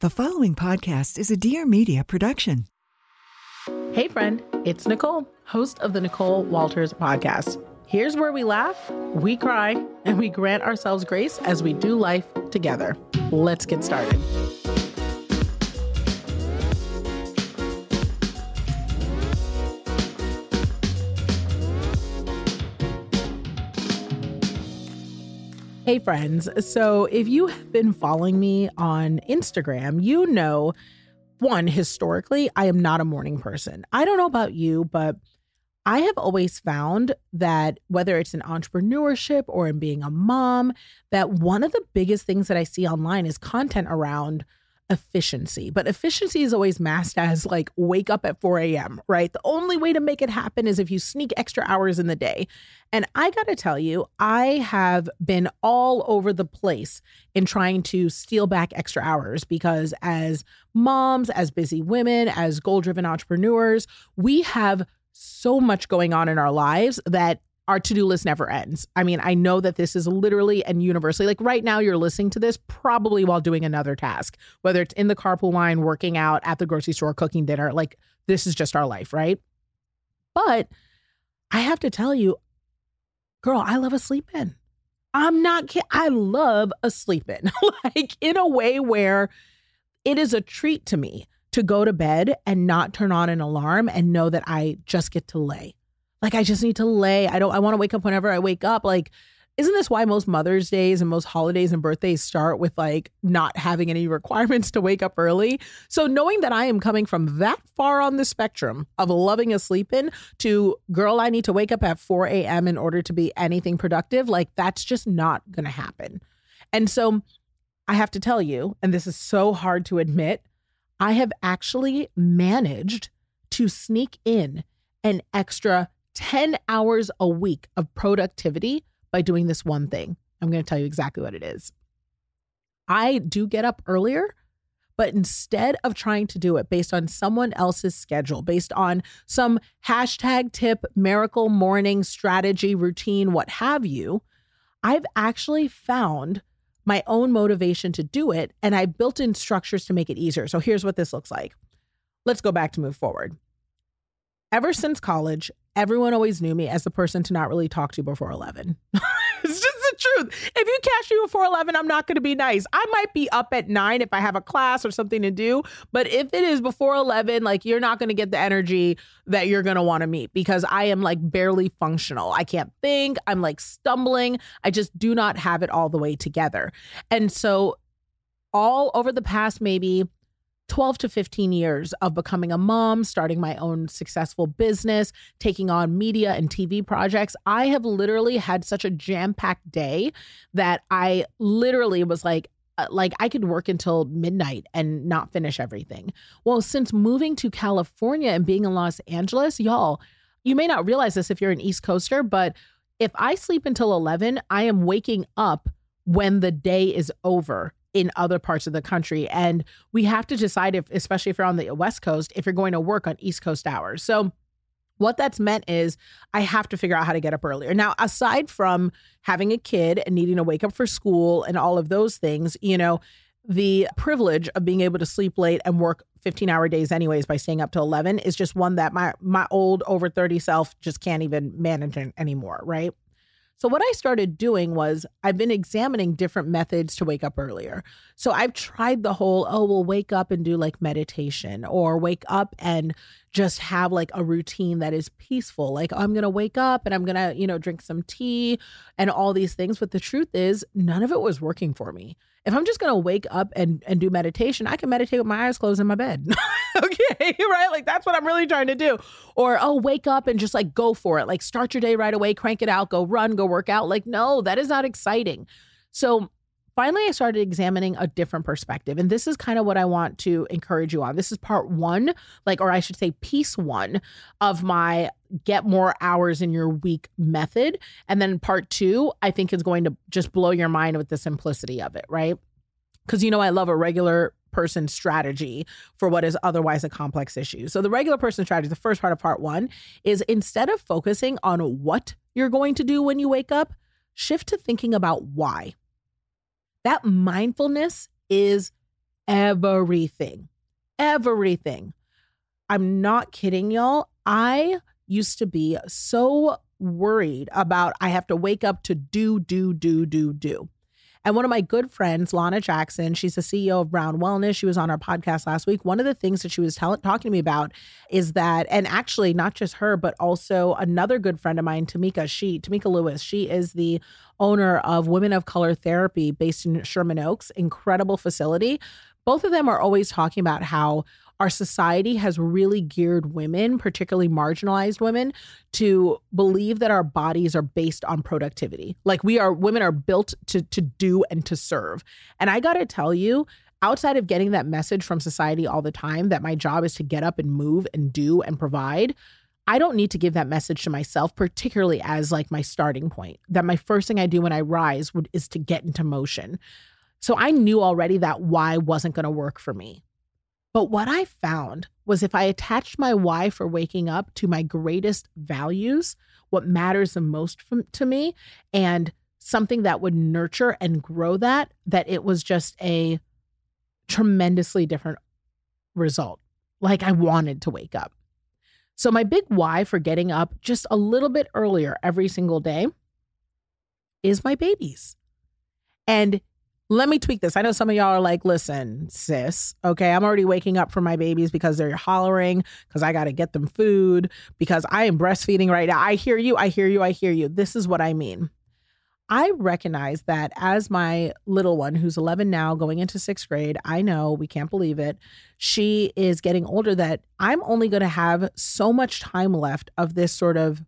The following podcast is a Dear Media production. Hey, friend, it's Nicole, host of the Nicole Walters podcast. Here's where we laugh, we cry, and we grant ourselves grace as we do life together. Let's get started. Hey, friends. So, if you have been following me on Instagram, you know, one, historically, I am not a morning person. I don't know about you, but I have always found that whether it's in entrepreneurship or in being a mom, that one of the biggest things that I see online is content around efficiency. But efficiency is always masked as like wake up at 4 a.m., right? The only way to make it happen is if you sneak extra hours in the day. And I got to tell you, I have been all over the place in trying to steal back extra hours because as moms, as busy women, as goal driven entrepreneurs, we have so much going on in our lives that our to-do list never ends. I mean, I know that this is literally and universally like right now you're listening to this probably while doing another task, whether it's in the carpool line, working out, at the grocery store, cooking dinner, like this is just our life, right? But I have to tell you, girl, I love a sleep in. I'm not kidding. I love a sleep in, like in a way where it is a treat to me to go to bed and not turn on an alarm and know that I just get to lay. Like I just need to lay. I don't I want to wake up whenever I wake up. Like isn't this why most Mother's Days and most holidays and birthdays start with like not having any requirements to wake up early? So knowing that I am coming from that far on the spectrum of loving a sleep in to girl, I need to wake up at 4 a.m. in order to be anything productive, like that's just not gonna happen. And so I have to tell you, and this is so hard to admit, I have actually managed to sneak in an extra 10 hours a week of productivity by doing this one thing. I'm going to tell you exactly what it is. I do get up earlier, but instead of trying to do it based on someone else's schedule, based on some hashtag tip, miracle morning strategy, routine, what have you, I've actually found my own motivation to do it and I built in structures to make it easier. So here's what this looks like. Let's go back to move forward. Ever since college, everyone always knew me as the person to not really talk to before 11. it's just the truth. If you catch me before 11, I'm not going to be nice. I might be up at 9 if I have a class or something to do, but if it is before 11, like you're not going to get the energy that you're going to want to meet because I am like barely functional. I can't think, I'm like stumbling. I just do not have it all the way together. And so all over the past maybe 12 to 15 years of becoming a mom, starting my own successful business, taking on media and TV projects, I have literally had such a jam-packed day that I literally was like uh, like I could work until midnight and not finish everything. Well, since moving to California and being in Los Angeles, y'all, you may not realize this if you're an East Coaster, but if I sleep until 11, I am waking up when the day is over in other parts of the country. And we have to decide if, especially if you're on the West Coast, if you're going to work on East Coast hours. So what that's meant is I have to figure out how to get up earlier. Now, aside from having a kid and needing to wake up for school and all of those things, you know, the privilege of being able to sleep late and work 15 hour days anyways by staying up to 11 is just one that my my old over 30 self just can't even manage anymore, right? So, what I started doing was I've been examining different methods to wake up earlier. So, I've tried the whole, oh, we'll wake up and do like meditation or wake up and just have like a routine that is peaceful. Like, I'm going to wake up and I'm going to, you know, drink some tea and all these things. But the truth is, none of it was working for me. If I'm just to wake up and, and do meditation, I can meditate with my eyes closed in my bed. okay, right? Like that's what I'm really trying to do. Or, oh, wake up and just like go for it. Like start your day right away, crank it out, go run, go work out. Like, no, that is not exciting. So finally, I started examining a different perspective. And this is kind of what I want to encourage you on. This is part one, like, or I should say, piece one of my get more hours in your week method. And then part two, I think is going to just blow your mind with the simplicity of it, right? Because you know, I love a regular person strategy for what is otherwise a complex issue. So, the regular person strategy, the first part of part one, is instead of focusing on what you're going to do when you wake up, shift to thinking about why. That mindfulness is everything. Everything. I'm not kidding, y'all. I used to be so worried about I have to wake up to do, do, do, do, do. And one of my good friends, Lana Jackson, she's the CEO of Brown Wellness. She was on our podcast last week. One of the things that she was tell- talking to me about is that, and actually not just her, but also another good friend of mine, Tamika. She, Tamika Lewis, she is the owner of Women of Color Therapy based in Sherman Oaks, incredible facility. Both of them are always talking about how our society has really geared women, particularly marginalized women, to believe that our bodies are based on productivity. Like we are women are built to to do and to serve. And I got to tell you, outside of getting that message from society all the time that my job is to get up and move and do and provide, I don't need to give that message to myself, particularly as like my starting point. That my first thing I do when I rise would, is to get into motion. So I knew already that why wasn't going to work for me. But what I found was if I attached my why for waking up to my greatest values, what matters the most from, to me, and something that would nurture and grow that, that it was just a tremendously different result. Like I wanted to wake up. So, my big why for getting up just a little bit earlier every single day is my babies. And let me tweak this. I know some of y'all are like, listen, sis, okay, I'm already waking up for my babies because they're hollering, because I got to get them food, because I am breastfeeding right now. I hear you, I hear you, I hear you. This is what I mean. I recognize that as my little one, who's 11 now, going into sixth grade, I know we can't believe it. She is getting older, that I'm only going to have so much time left of this sort of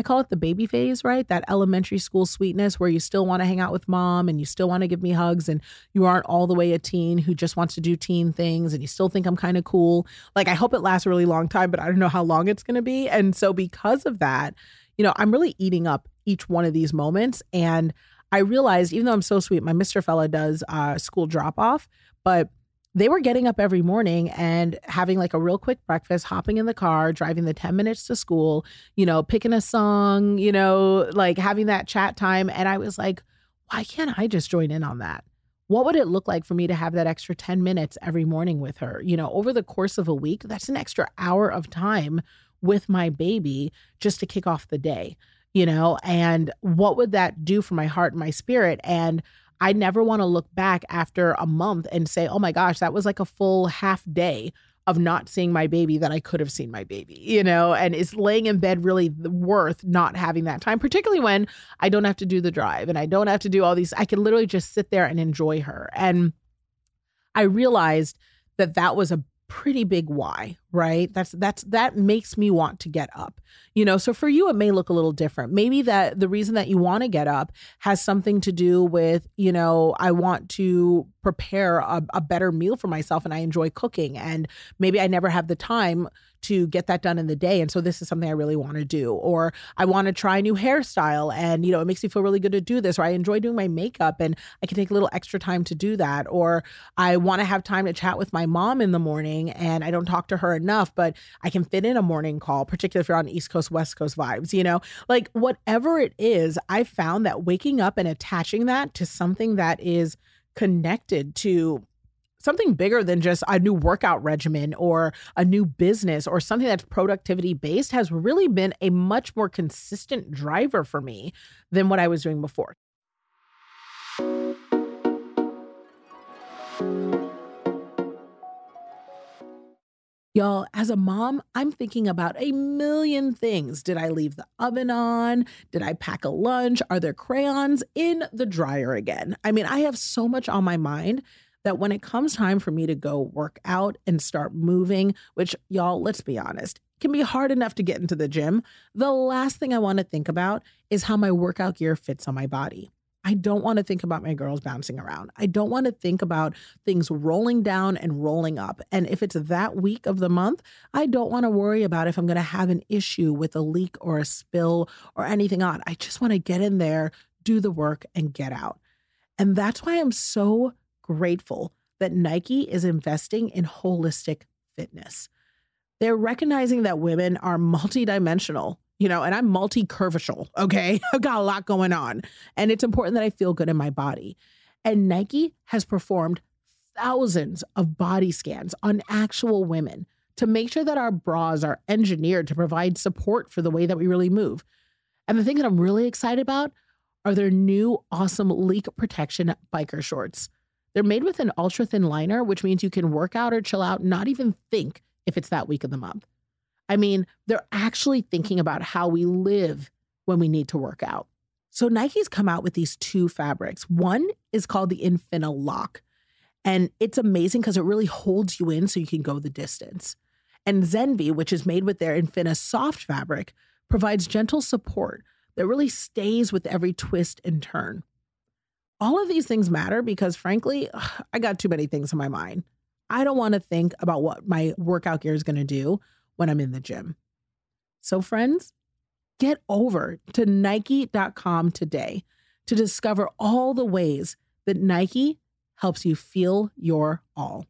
I call it the baby phase, right? That elementary school sweetness where you still want to hang out with mom and you still want to give me hugs and you aren't all the way a teen who just wants to do teen things and you still think I'm kind of cool. Like, I hope it lasts a really long time, but I don't know how long it's going to be. And so, because of that, you know, I'm really eating up each one of these moments. And I realized, even though I'm so sweet, my Mr. Fella does uh, school drop off, but they were getting up every morning and having like a real quick breakfast, hopping in the car, driving the 10 minutes to school, you know, picking a song, you know, like having that chat time. And I was like, why can't I just join in on that? What would it look like for me to have that extra 10 minutes every morning with her? You know, over the course of a week, that's an extra hour of time with my baby just to kick off the day, you know? And what would that do for my heart and my spirit? And I never want to look back after a month and say, oh my gosh, that was like a full half day of not seeing my baby that I could have seen my baby, you know, and is laying in bed really worth not having that time, particularly when I don't have to do the drive and I don't have to do all these. I can literally just sit there and enjoy her. And I realized that that was a pretty big why, right? That's that's that makes me want to get up. You know, so for you it may look a little different. Maybe that the reason that you want to get up has something to do with, you know, I want to prepare a, a better meal for myself and I enjoy cooking and maybe I never have the time to get that done in the day. And so this is something I really want to do. Or I want to try a new hairstyle and, you know, it makes me feel really good to do this. Or I enjoy doing my makeup and I can take a little extra time to do that. Or I want to have time to chat with my mom in the morning and I don't talk to her enough, but I can fit in a morning call, particularly if you're on Coast, West Coast vibes, you know, like whatever it is, I found that waking up and attaching that to something that is connected to something bigger than just a new workout regimen or a new business or something that's productivity based has really been a much more consistent driver for me than what I was doing before. Y'all, as a mom, I'm thinking about a million things. Did I leave the oven on? Did I pack a lunch? Are there crayons in the dryer again? I mean, I have so much on my mind that when it comes time for me to go work out and start moving, which y'all, let's be honest, can be hard enough to get into the gym, the last thing I want to think about is how my workout gear fits on my body. I don't want to think about my girls bouncing around. I don't want to think about things rolling down and rolling up. And if it's that week of the month, I don't want to worry about if I'm going to have an issue with a leak or a spill or anything on. I just want to get in there, do the work, and get out. And that's why I'm so grateful that Nike is investing in holistic fitness. They're recognizing that women are multidimensional you know, and I'm multi curvature. Okay. I've got a lot going on. And it's important that I feel good in my body. And Nike has performed thousands of body scans on actual women to make sure that our bras are engineered to provide support for the way that we really move. And the thing that I'm really excited about are their new awesome leak protection biker shorts. They're made with an ultra thin liner, which means you can work out or chill out, not even think if it's that week of the month. I mean, they're actually thinking about how we live when we need to work out. So Nike's come out with these two fabrics. One is called the Infina Lock, and it's amazing because it really holds you in so you can go the distance. And Zenvy, which is made with their Infina soft fabric, provides gentle support that really stays with every twist and turn. All of these things matter because, frankly, I got too many things in my mind. I don't want to think about what my workout gear is going to do when I'm in the gym. So, friends, get over to Nike.com today to discover all the ways that Nike helps you feel your all.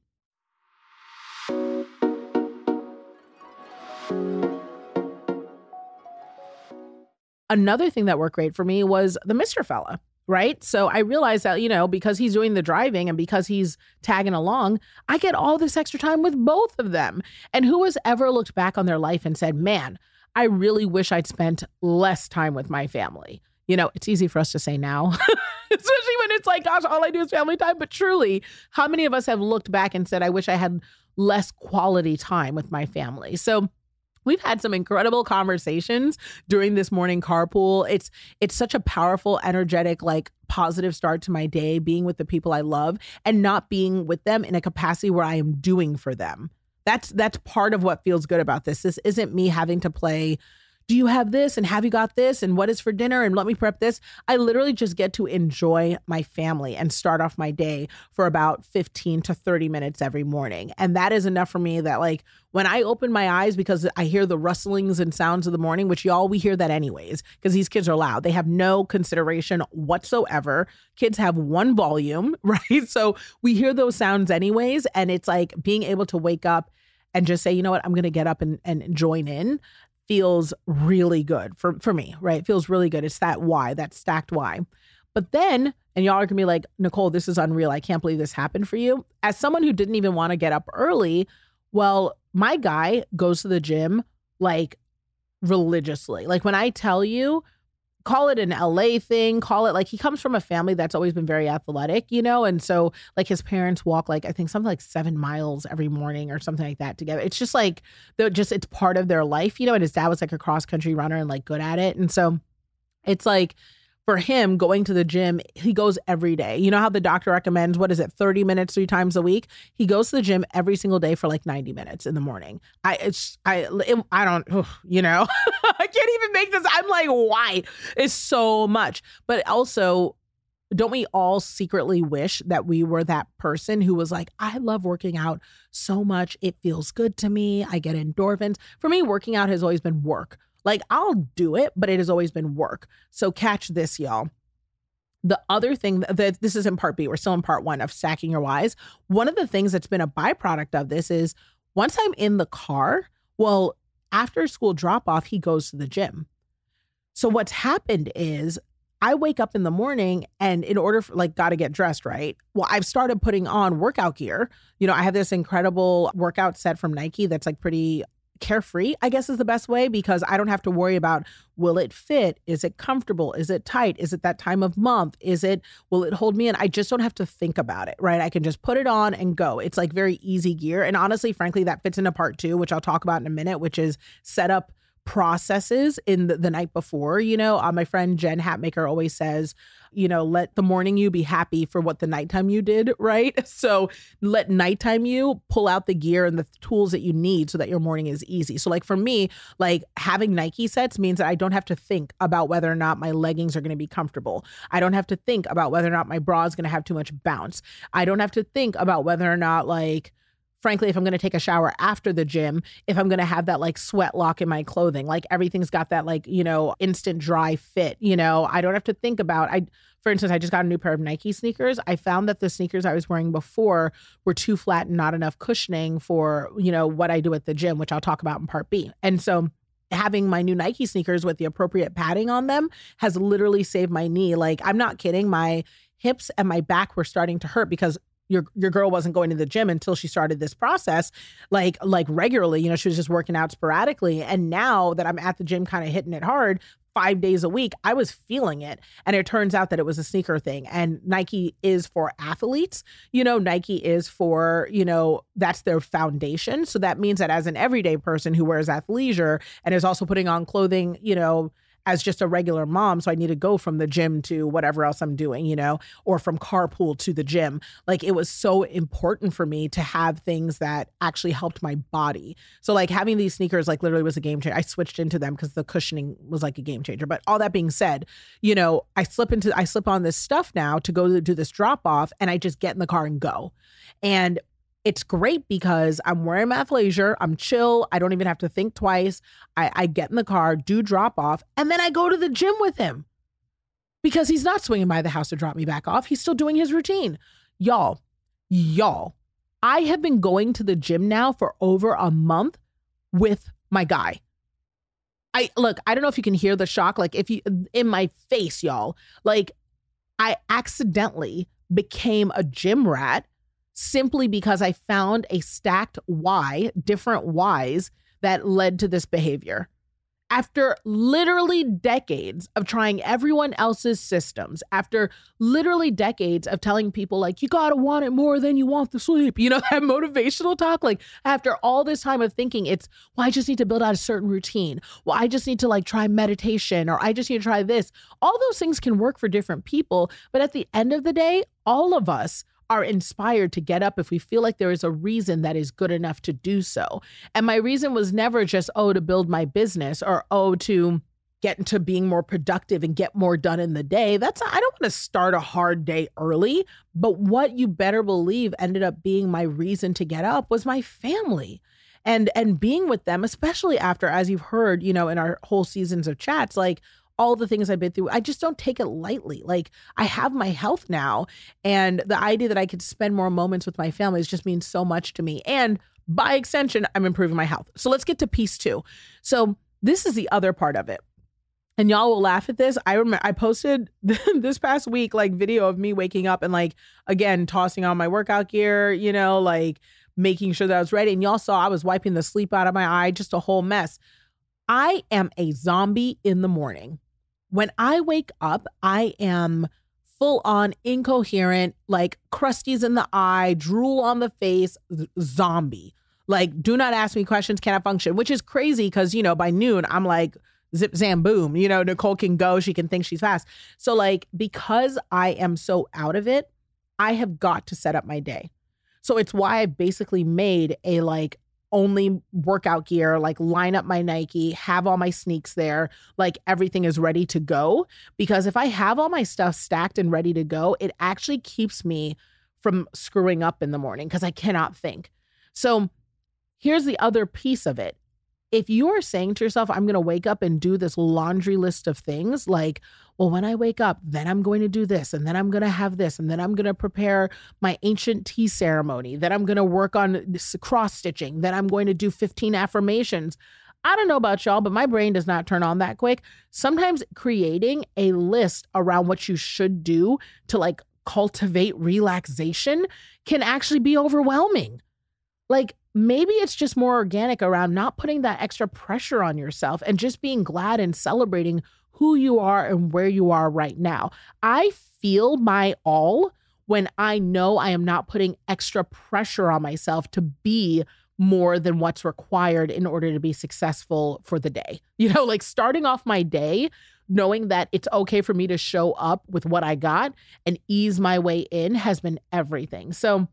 Another thing that worked great for me was the Mr. Fella right? So I realized that, you know, because he's doing the driving and because he's tagging along, I get all this extra time with both of them. And who has ever looked back on their life and said, man, I really wish I'd spent less time with my family? You know, it's easy for us to say now, especially when it's like, gosh, all I do is family time. But truly, how many of us have looked back and said, I wish I had less quality time with my family? So, We've had some incredible conversations during this morning carpool. It's it's such a powerful, energetic, like positive start to my day being with the people I love and not being with them in a capacity where I am doing for them. That's that's part of what feels good about this. This isn't me having to play do you have this? And have you got this? And what is for dinner? And let me prep this. I literally just get to enjoy my family and start off my day for about 15 to 30 minutes every morning. And that is enough for me that like when i open my eyes because i hear the rustlings and sounds of the morning which y'all we hear that anyways because these kids are loud. They have no consideration whatsoever. Kids have one volume right? So we hear those sounds anyways and it's like being able to wake up and just say, you know what, I'm going to get up and, and join in feels really good for, for me, right? It feels really good. It's that why, that stacked why. But then, and y'all are gonna be like, Nicole, this is unreal. I can't believe this happened for you. As someone who didn't even want to get up early, well, my guy goes to the gym like religiously. Like when I tell you, call it an LA thing, call it like he comes from a family that's always been very athletic, you know? And so like his parents walk like I think something like 7 miles every morning or something like that together. It's just like they're just it's part of their life, you know, and his dad was like a cross country runner and like good at it. And so it's like for him going to the gym he goes every day you know how the doctor recommends what is it 30 minutes three times a week he goes to the gym every single day for like 90 minutes in the morning i it's i it, i don't you know i can't even make this i'm like why it's so much but also don't we all secretly wish that we were that person who was like, I love working out so much. It feels good to me. I get endorphins. For me, working out has always been work. Like I'll do it, but it has always been work. So catch this, y'all. The other thing that this is in part B, we're still in part one of stacking your whys. One of the things that's been a byproduct of this is once I'm in the car, well, after school drop off, he goes to the gym. So what's happened is I wake up in the morning and in order for like got to get dressed, right? Well, I've started putting on workout gear. You know, I have this incredible workout set from Nike that's like pretty carefree, I guess is the best way because I don't have to worry about will it fit? Is it comfortable? Is it tight? Is it that time of month? Is it will it hold me in? I just don't have to think about it, right? I can just put it on and go. It's like very easy gear. And honestly, frankly, that fits into part 2, which I'll talk about in a minute, which is set up processes in the, the night before. You know, uh, my friend Jen Hatmaker always says, you know, let the morning you be happy for what the nighttime you did, right? So let nighttime you pull out the gear and the tools that you need so that your morning is easy. So, like for me, like having Nike sets means that I don't have to think about whether or not my leggings are going to be comfortable. I don't have to think about whether or not my bra is going to have too much bounce. I don't have to think about whether or not, like, frankly, if I'm going to take a shower after the gym, if I'm going to have that like sweat lock in my clothing, like everything's got that like, you know, instant dry fit, you know, I don't have to think about I for instance, I just got a new pair of Nike sneakers. I found that the sneakers I was wearing before were too flat and not enough cushioning for, you know, what I do at the gym, which I'll talk about in part B. And so having my new Nike sneakers with the appropriate padding on them has literally saved my knee. Like I'm not kidding, my hips and my back were starting to hurt because your your girl wasn't going to the gym until she started this process like like regularly you know she was just working out sporadically. And now that i'm at the gym kind of hitting it hard five days a week i was feeling it. And it turns out that it was a sneaker thing. And nike is for athletes you know nike is for you know that's their foundation. So that means that as an everyday person who wears athleisure and is also putting on clothing you know as just a regular mom. So I need to go from the gym to whatever else I'm doing, you know, or from carpool to the gym. Like it was so important for me to have things that actually helped my body. So like having these sneakers like literally was a game changer. I switched into them because the cushioning was like a game changer. But all that being said, you know, I slip into I slip on this stuff now to go to do this drop off and I just get in the car and go. And it's great because I'm wearing my athleisure. I'm chill. I don't even have to think twice. I, I get in the car, do drop off, and then I go to the gym with him because he's not swinging by the house to drop me back off. He's still doing his routine. Y'all, y'all, I have been going to the gym now for over a month with my guy. I look, I don't know if you can hear the shock, like if you in my face, y'all. Like, I accidentally became a gym rat simply because I found a stacked why, different whys that led to this behavior. After literally decades of trying everyone else's systems, after literally decades of telling people, like, you gotta want it more than you want the sleep, you know, that motivational talk, like, after all this time of thinking, it's, well, I just need to build out a certain routine. Well, I just need to like try meditation or I just need to try this. All those things can work for different people. But at the end of the day, all of us are inspired to get up if we feel like there is a reason that is good enough to do so. And my reason was never just, oh, to build my business or, oh, to get into being more productive and get more done in the day. That's, I don't want to start a hard day early. But what you better believe ended up being my reason to get up was my family and and being with them especially after as you've heard you know in our whole seasons of chats like all the things I've been through. I just don't take it lightly. Like I have my health now, and the idea that I could spend more moments with my family just means so much to me. And by extension, I'm improving my health. So let's get to piece two. So this is the other part of it. And y'all will laugh at this. I remember I posted this past week like video of me waking up and like again tossing on my workout gear, you know, like making sure that I was ready. And y'all saw I was wiping the sleep out of my eye, just a whole mess. I am a zombie in the morning when I wake up, I am full on incoherent, like crusties in the eye, drool on the face, zombie. Like, do not ask me questions, cannot function, which is crazy because, you know, by noon, I'm like, zip, zam, boom. You know, Nicole can go, she can think she's fast. So, like, because I am so out of it, I have got to set up my day. So it's why I've basically made a like only workout gear, like line up my Nike, have all my sneaks there, like everything is ready to go. Because if I have all my stuff stacked and ready to go, it actually keeps me from screwing up in the morning because I cannot think. So here's the other piece of it if you are saying to yourself, I'm going to wake up and do this laundry list of things, like, well, when I wake up, then I'm going to do this, and then I'm going to have this, and then I'm going to prepare my ancient tea ceremony, then I'm going to work on cross stitching, then I'm going to do 15 affirmations. I don't know about y'all, but my brain does not turn on that quick. Sometimes creating a list around what you should do to like cultivate relaxation can actually be overwhelming. Like maybe it's just more organic around not putting that extra pressure on yourself and just being glad and celebrating who you are and where you are right now. I feel my all when I know I am not putting extra pressure on myself to be more than what's required in order to be successful for the day. You know, like starting off my day knowing that it's okay for me to show up with what I got and ease my way in has been everything. So,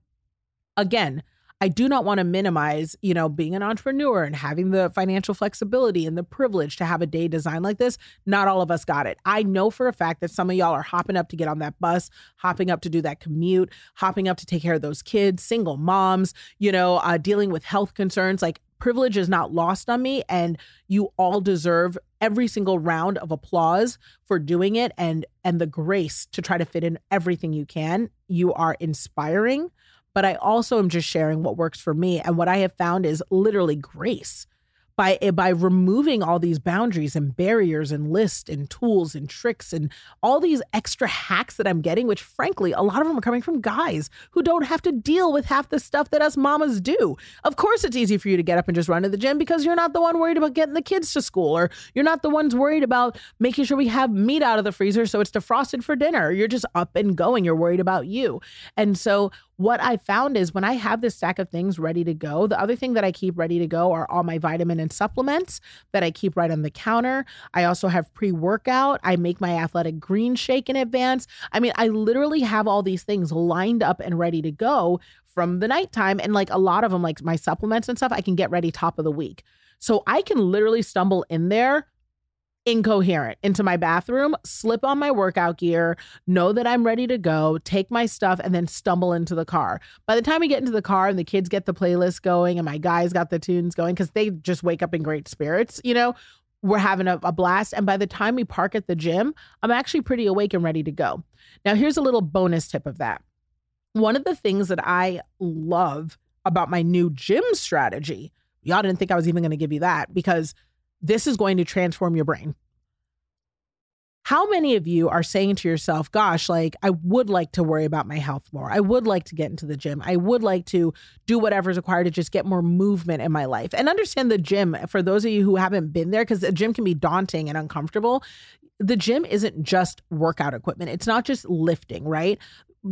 again, I do not want to minimize, you know, being an entrepreneur and having the financial flexibility and the privilege to have a day designed like this. Not all of us got it. I know for a fact that some of y'all are hopping up to get on that bus, hopping up to do that commute, hopping up to take care of those kids, single moms, you know, uh, dealing with health concerns. Like privilege is not lost on me and you all deserve every single round of applause for doing it and and the grace to try to fit in everything you can you are inspiring but I also am just sharing what works for me. And what I have found is literally grace by eh, by removing all these boundaries and barriers and lists and tools and tricks and all these extra hacks that I'm getting, which frankly, a lot of them are coming from guys who don't have to deal with half the stuff that us mamas do. Of course, it's easy for you to get up and just run to the gym because you're not the one worried about getting the kids to school, or you're not the ones worried about making sure we have meat out of the freezer so it's defrosted for dinner. You're just up and going. You're worried about you. And so what I found is when I have this stack of things ready to go, the other thing that I keep ready to go are all my vitamin and supplements that I keep right on the counter. I also have pre workout. I make my athletic green shake in advance. I mean, I literally have all these things lined up and ready to go from the nighttime. And like a lot of them, like my supplements and stuff, I can get ready top of the week. So I can literally stumble in there incoherent into my bathroom, slip on my workout gear, know that I'm ready to go, take my stuff, and then stumble into the car. By the time we get into the car and the kids get the playlist going and my guys got the tunes going, because they just wake up in great spirits, you know, we're having a, a, blast. And by the time we park at the gym, I'm actually pretty awake and ready to go. Now, here's a little bonus tip of that. One of the things that I love about my new gym strategy, y'all didn't think I was even going to give you that because this is going to transform your brain. How many of you are saying to yourself, gosh, like, I would like to worry about my health more. I would like to get into the gym. I would like to do whatever's required to just get more movement in my life. And understand the gym, for those of you who haven't been there, because the gym can be daunting and uncomfortable the gym isn't just workout equipment. It's not just lifting, right?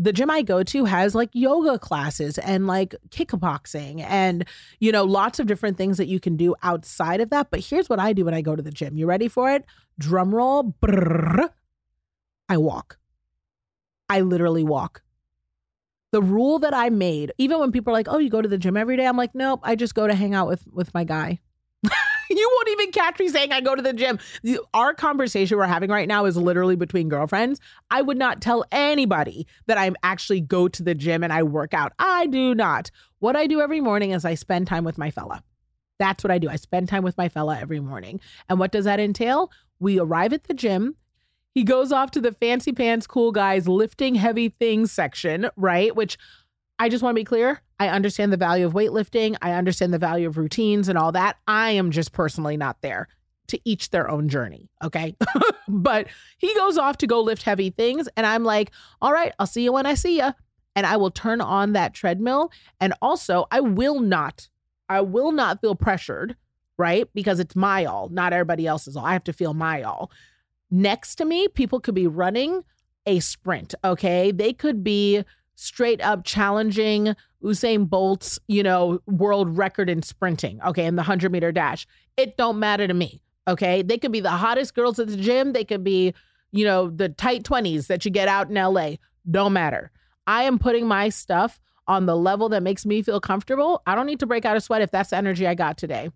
The gym I go to has like yoga classes and like kickboxing and you know lots of different things that you can do outside of that. But here's what I do when I go to the gym. You ready for it? Drum roll. Brrr, I walk. I literally walk. The rule that I made, even when people are like, "Oh, you go to the gym every day," I'm like, "Nope, I just go to hang out with with my guy." you won't even catch me saying I go to the gym. Our conversation we're having right now is literally between girlfriends. I would not tell anybody that I actually go to the gym and I work out. I do not. What I do every morning is I spend time with my fella. That's what I do. I spend time with my fella every morning. And what does that entail? We arrive at the gym. He goes off to the fancy pants, cool guys lifting heavy things section, right? Which I just want to be clear. I understand the value of weightlifting. I understand the value of routines and all that. I am just personally not there to each their own journey. Okay. but he goes off to go lift heavy things. And I'm like, all right, I'll see you when I see you. And I will turn on that treadmill. And also, I will not, I will not feel pressured, right? Because it's my all, not everybody else's all. I have to feel my all. Next to me, people could be running a sprint. Okay. They could be straight up challenging Usain Bolt's, you know, world record in sprinting, okay, in the 100 meter dash. It don't matter to me, okay? They could be the hottest girls at the gym, they could be, you know, the tight 20s that you get out in LA. Don't matter. I am putting my stuff on the level that makes me feel comfortable. I don't need to break out a sweat if that's the energy I got today.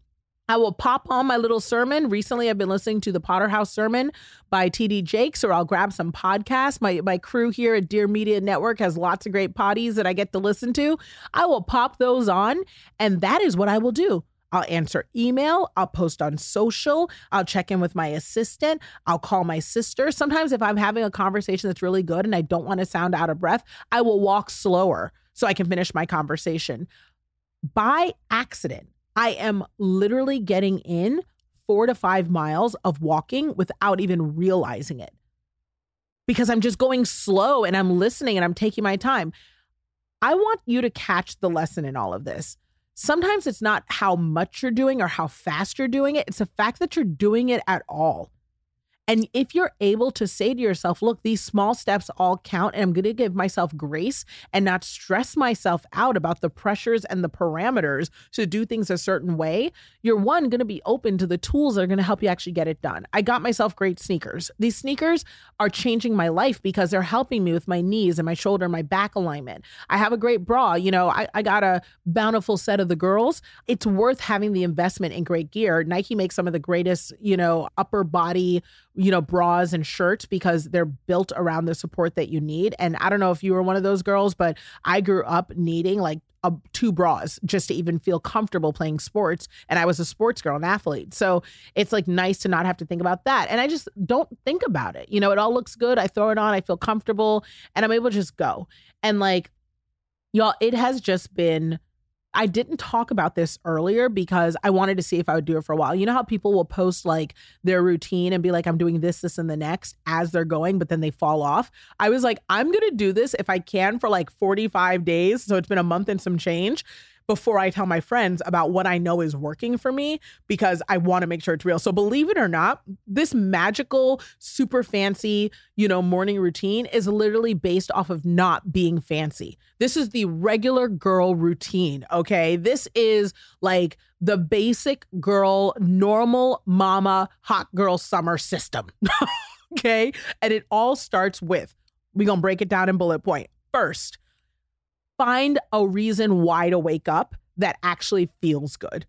I will pop on my little sermon. Recently, I've been listening to the Potter House Sermon by TD Jakes, or I'll grab some podcasts. My my crew here at Dear Media Network has lots of great potties that I get to listen to. I will pop those on, and that is what I will do. I'll answer email. I'll post on social. I'll check in with my assistant. I'll call my sister. Sometimes, if I'm having a conversation that's really good and I don't want to sound out of breath, I will walk slower so I can finish my conversation. By accident, I am literally getting in four to five miles of walking without even realizing it because I'm just going slow and I'm listening and I'm taking my time. I want you to catch the lesson in all of this. Sometimes it's not how much you're doing or how fast you're doing it, it's the fact that you're doing it at all. And if you're able to say to yourself, look, these small steps all count, and I'm going to give myself grace and not stress myself out about the pressures and the parameters to do things a certain way, you're one, going to be open to the tools that are going to help you actually get it done. I got myself great sneakers. These sneakers are changing my life because they're helping me with my knees and my shoulder and my back alignment. I have a great bra. You know, I, I got a bountiful set of the girls. It's worth having the investment in great gear. Nike makes some of the greatest, you know, upper body you know, bras and shirts because they're built around the support that you need. And I don't know if you were one of those girls, but I grew up needing like a, two bras just to even feel comfortable playing sports. And I was a sports girl, an athlete. So it's like nice to not have to think about that. And I just don't think about it. You know, it all looks good. I throw it on, I feel comfortable, and I'm able to just go. And like, y'all, it has just been I didn't talk about this earlier because I wanted to see if I would do it for a while. You know how people will post like their routine and be like, I'm doing this, this, and the next as they're going, but then they fall off. I was like, I'm going to do this if I can for like 45 days. So it's been a month and some change before I tell my friends about what I know is working for me because I want to make sure it's real. So believe it or not, this magical, super fancy, you know, morning routine is literally based off of not being fancy. This is the regular girl routine, okay? This is like the basic girl, normal mama, hot girl summer system. okay? And it all starts with we're going to break it down in bullet point. First, find a reason why to wake up that actually feels good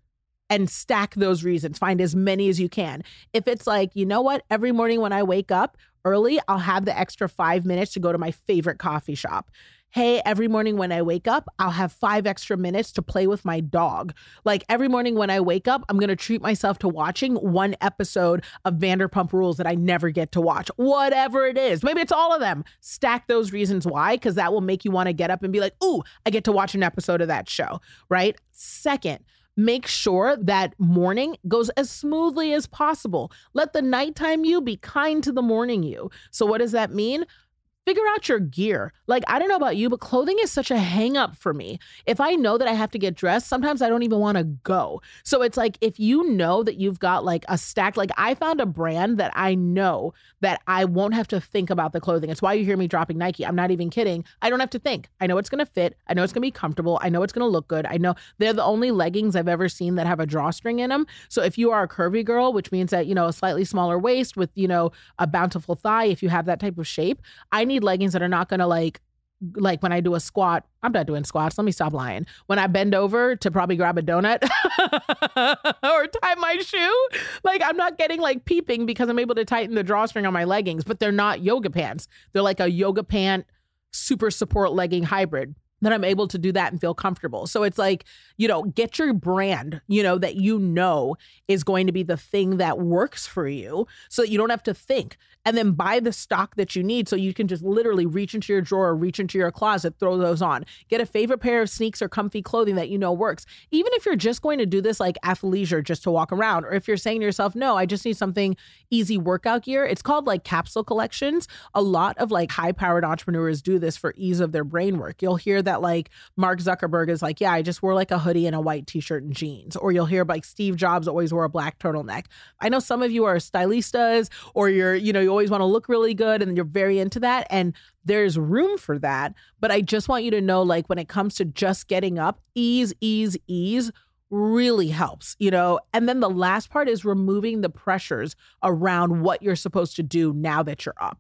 and stack those reasons. Find as many as you can. If it's like, you know what, every morning when I wake up early, I'll have the extra five minutes to go to my favorite coffee shop hey, every morning when I wake up, I'll have five extra minutes to play with my dog. Like every morning when I wake up, I'm going to treat myself to watching one episode of Vanderpump Rules that I never get to watch. Whatever it is. Maybe it's all of them. Stack those reasons why, because that will make you want to get up and be like, ooh, I get to watch an episode of that show, right? Second, make sure that morning goes as smoothly as possible. Let the nighttime you be kind to the morning you. So, what does that mean? Figure out your gear. Like, I don't know about you, but clothing is such a hang up for me. If I know that I have to get dressed, sometimes I don't even want to go. So it's like if you know that you've got like a stack, like I found a brand that I know that I won't have to think about the clothing. It's why you hear me dropping Nike. I'm not even kidding. I don't have to think. I know it's going to fit. I know it's going to be comfortable. I know it's going to look good. I know they're the only leggings I've ever seen that have a drawstring in them. So if you are a curvy girl, which means that, you know, a slightly smaller waist with, you know, a bountiful thigh, if you have that type of shape, I need leggings that are not to like like when I do a squat, I'm not doing squats. Let me stop lying. When I bend over to probably grab a donut or tie my shoe, like I'm not getting like peeping because I'm able to tighten the drawstring on my leggings, but they're not yoga pants. They're like a yoga pant super support legging hybrid that I'm able to do that and feel comfortable. So it's like, you know, get your brand, you know, that you know is going to be the thing that works for you so that you don't have to think and then buy the stock that you need so you can just literally reach into your drawer, reach into your closet, throw those on. Get a favorite pair of sneaks or comfy clothing that you know works. Even if you're just going to do this like athleisure just to walk around, or if you're saying to yourself, no, I just need something easy workout gear, it's called like capsule collections. A lot of like high powered entrepreneurs do this for ease of their brain work. You'll hear that like Mark Zuckerberg is like, yeah, I just wore like a hoodie and a white t shirt and jeans. Or you'll hear like Steve Jobs always wore a black turtleneck. I know some of you are stylistas or you're, you know, you always want to look really good and you're very into that. And there's room for that. But I just want you to know, like, when it comes to just getting up, ease, ease, ease really helps, you know? And then the last part is removing the pressures around what you're supposed to do now that you're up.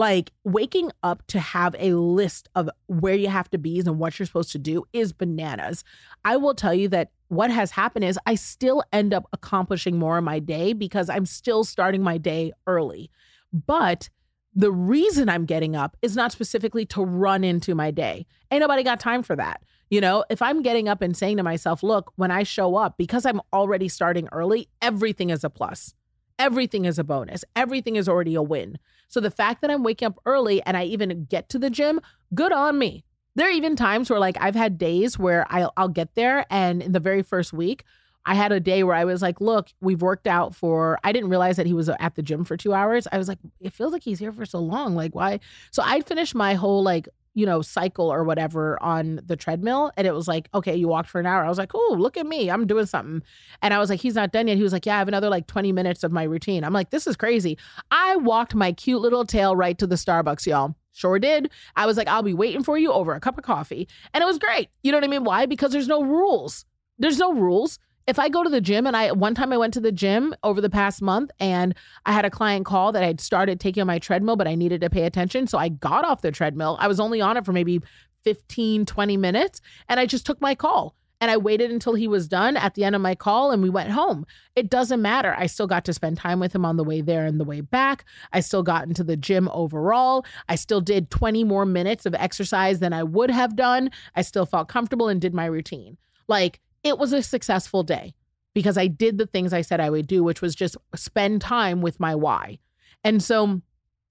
Like waking up to have a list of where you have to be and what you're supposed to do is bananas. I will tell you that what has happened is I still end up accomplishing more in my day because I'm still starting my day early. But the reason I'm getting up is not specifically to run into my day. Ain't nobody got time for that. You know, if I'm getting up and saying to myself, look, when I show up, because I'm already starting early, everything is a plus. Everything is a bonus. Everything is already a win. So the fact that I'm waking up early and I even get to the gym, good on me. There are even times where like I've had days where I'll, I'll get there and in the very first week, I had a day where I was like, look, we've worked out for, I didn't realize that he was at the gym for two hours. I was like, it feels like he's here for so long. Like, why? So I finished my whole like you know, cycle or whatever on the treadmill. And it was like, okay, you walked for an hour. I was like, oh, look at me. I'm doing something. And I was like, he's not done yet. He was like, yeah, I have another like 20 minutes of my routine. I'm like, this is crazy. I walked my cute little tail right to the Starbucks, y'all. Sure did. I was like, I'll be waiting for you over a cup of coffee. And it was great. You know what I mean? Why? Because there's no rules. There's no rules if I go to the gym and I one time I went to the gym over the past month and I had a client call that I'd started taking on my treadmill, but I needed to pay attention. So I got off the treadmill. I was only on it for maybe 15, 20 minutes and I just took my call. And I waited until he was done at the end of my call and we went home. It doesn't matter. I still got to spend time with him on the way there and the way back. I still got into the gym overall. I still did 20 more minutes of exercise than I would have done. I still felt comfortable and did my routine. Like it was a successful day because I did the things I said I would do, which was just spend time with my why. And so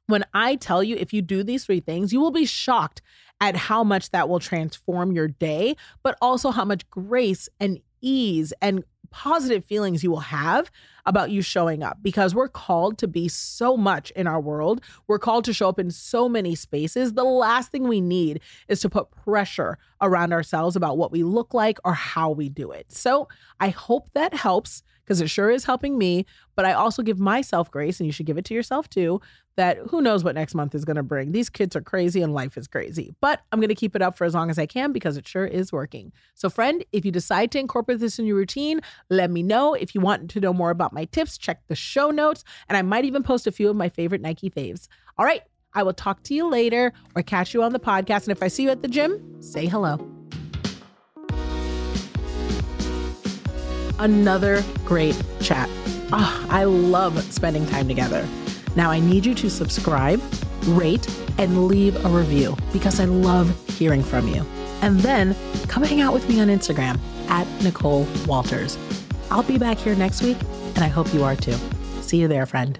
when I tell you, if you do these three things, you will be shocked at how much that will transform your day, but also how much grace and ease and positive feelings you will have about you showing up because we're called to be so much in our world. We're called to show up in so many spaces. The last thing we need is to put pressure around ourselves about what we look like or how we do it. So I hope that helps because it sure is helping me. But I also give myself grace, and you should give it to yourself too, that who knows what next month is going to bring. These kids are crazy and life is crazy. But I'm going to keep it up for as long as I can because it sure is working. So, friend, if you decide to incorporate this in your routine, let me know. If you want to know more about my tips, check the show notes, and I might even post a few of my favorite Nike faves. All right, I will talk to you later or catch you on the podcast. And if I see you at the gym, say hello. Another great chat. Oh, I love spending time together. Now, I need you to subscribe, rate, and leave a review because I love hearing from you. And then come hang out with me on Instagram at Nicole Walters. I'll be back here next week, and I hope you are too. See you there, friend.